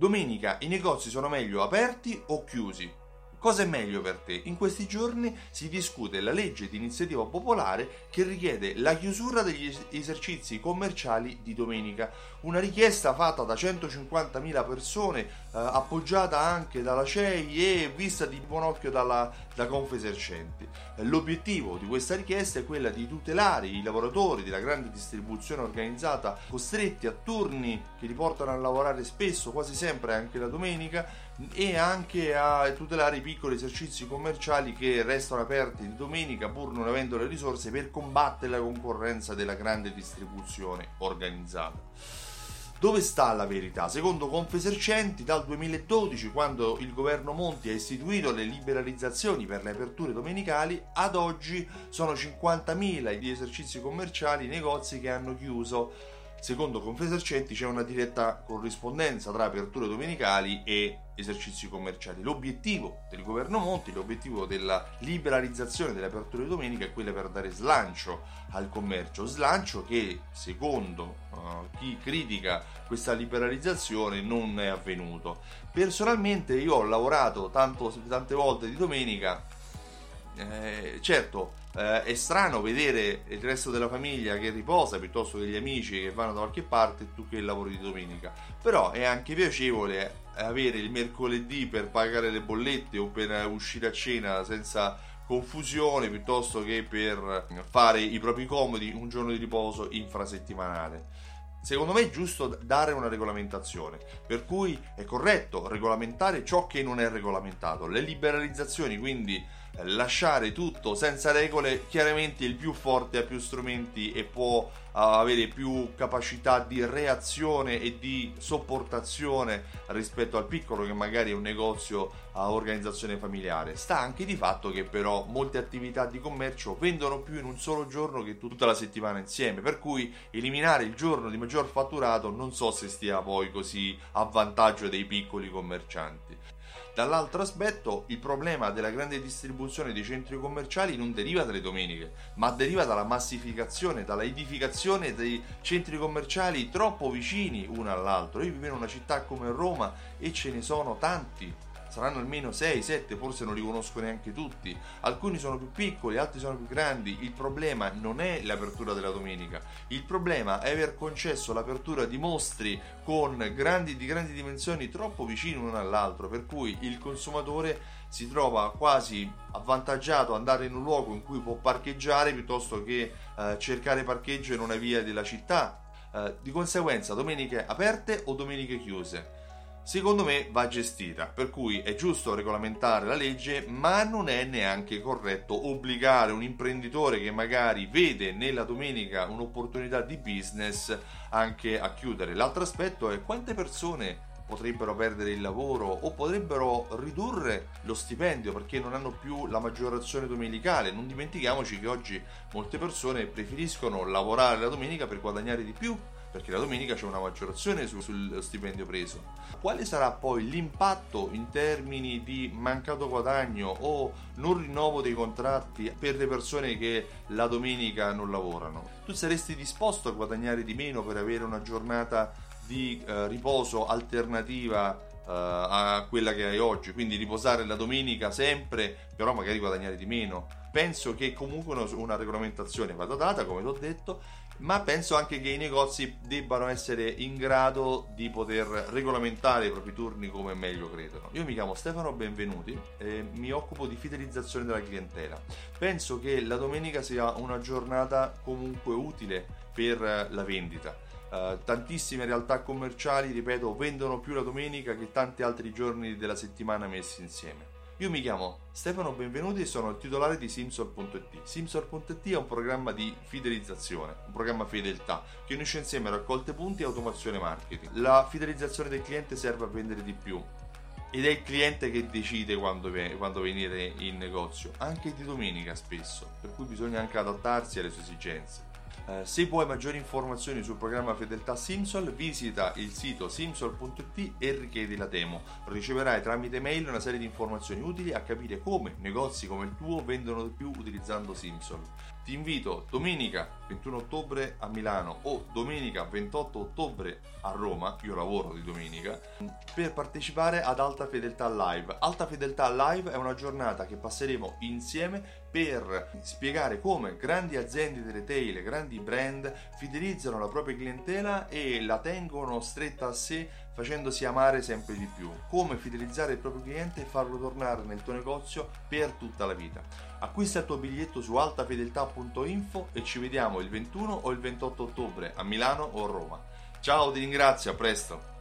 Domenica i negozi sono meglio aperti o chiusi? Cosa è meglio per te? In questi giorni si discute la legge di iniziativa popolare che richiede la chiusura degli esercizi commerciali di domenica. Una richiesta fatta da 150.000 persone, eh, appoggiata anche dalla CEI e vista di buon occhio dalla, da Confesercenti. L'obiettivo di questa richiesta è quella di tutelare i lavoratori della grande distribuzione organizzata costretti a turni che li portano a lavorare spesso, quasi sempre anche la domenica, e anche a tutelare i piccoli esercizi commerciali che restano aperti di domenica pur non avendo le risorse per combattere la concorrenza della grande distribuzione organizzata. Dove sta la verità? Secondo Confesercenti, dal 2012, quando il governo Monti ha istituito le liberalizzazioni per le aperture domenicali, ad oggi sono 50.000 gli esercizi commerciali, i negozi che hanno chiuso Secondo Confesercenti c'è una diretta corrispondenza tra aperture domenicali e esercizi commerciali. L'obiettivo del governo Monti, l'obiettivo della liberalizzazione delle aperture domenica è quello per dare slancio al commercio, slancio che secondo uh, chi critica questa liberalizzazione non è avvenuto. Personalmente io ho lavorato tanto, tante volte di domenica, eh, certo eh, è strano vedere il resto della famiglia che riposa piuttosto che gli amici che vanno da qualche parte e tu che lavori di domenica. Però è anche piacevole avere il mercoledì per pagare le bollette o per uscire a cena senza confusione piuttosto che per fare i propri comodi un giorno di riposo infrasettimanale. Secondo me è giusto dare una regolamentazione, per cui è corretto regolamentare ciò che non è regolamentato. Le liberalizzazioni, quindi lasciare tutto senza regole, chiaramente il più forte ha più strumenti e può uh, avere più capacità di reazione e di sopportazione rispetto al piccolo che magari è un negozio a organizzazione familiare. Sta anche di fatto che però molte attività di commercio vendono più in un solo giorno che tutta la settimana insieme, per cui eliminare il giorno di maggior fatturato non so se stia poi così a vantaggio dei piccoli commercianti. Dall'altro aspetto, il problema della grande distribuzione dei centri commerciali non deriva dalle domeniche, ma deriva dalla massificazione, dalla edificazione dei centri commerciali troppo vicini uno all'altro. Io vivo in una città come Roma e ce ne sono tanti saranno almeno 6, 7, forse non li conosco neanche tutti. Alcuni sono più piccoli, altri sono più grandi. Il problema non è l'apertura della domenica, il problema è aver concesso l'apertura di mostri con grandi, di grandi dimensioni troppo vicini uno all'altro, per cui il consumatore si trova quasi avvantaggiato ad andare in un luogo in cui può parcheggiare piuttosto che eh, cercare parcheggio in una via della città. Eh, di conseguenza, domeniche aperte o domeniche chiuse secondo me va gestita, per cui è giusto regolamentare la legge, ma non è neanche corretto obbligare un imprenditore che magari vede nella domenica un'opportunità di business anche a chiudere. L'altro aspetto è quante persone potrebbero perdere il lavoro o potrebbero ridurre lo stipendio perché non hanno più la maggiorazione domenicale. Non dimentichiamoci che oggi molte persone preferiscono lavorare la domenica per guadagnare di più perché la domenica c'è una maggiorazione su, sullo stipendio preso. Quale sarà poi l'impatto in termini di mancato guadagno o non rinnovo dei contratti per le persone che la domenica non lavorano? Tu saresti disposto a guadagnare di meno per avere una giornata di eh, riposo alternativa a quella che hai oggi, quindi riposare la domenica sempre, però magari guadagnare di meno. Penso che comunque una regolamentazione vada data, come ti ho detto, ma penso anche che i negozi debbano essere in grado di poter regolamentare i propri turni come meglio credono. Io mi chiamo Stefano Benvenuti e mi occupo di fidelizzazione della clientela. Penso che la domenica sia una giornata comunque utile per la vendita. Uh, tantissime realtà commerciali, ripeto, vendono più la domenica che tanti altri giorni della settimana messi insieme. Io mi chiamo Stefano Benvenuti e sono il titolare di Simsor.it. Simsor.it è un programma di fidelizzazione, un programma fedeltà che unisce insieme raccolte punti e automazione marketing. La fidelizzazione del cliente serve a vendere di più ed è il cliente che decide quando, quando venire in negozio, anche di domenica spesso, per cui bisogna anche adattarsi alle sue esigenze. Eh, se vuoi maggiori informazioni sul programma Fedeltà Simsol, visita il sito simsol.it e richiedi la demo. Riceverai tramite mail una serie di informazioni utili a capire come negozi come il tuo vendono di più utilizzando Simsol. Ti invito domenica 21 ottobre a Milano o domenica 28 ottobre a Roma, io lavoro di domenica, per partecipare ad Alta Fedeltà Live. Alta Fedeltà Live è una giornata che passeremo insieme per spiegare come grandi aziende di retail, grandi brand fidelizzano la propria clientela e la tengono stretta a sé facendosi amare sempre di più. Come fidelizzare il proprio cliente e farlo tornare nel tuo negozio per tutta la vita. Acquista il tuo biglietto su altafedeltà.info e ci vediamo il 21 o il 28 ottobre a Milano o Roma. Ciao, ti ringrazio, a presto!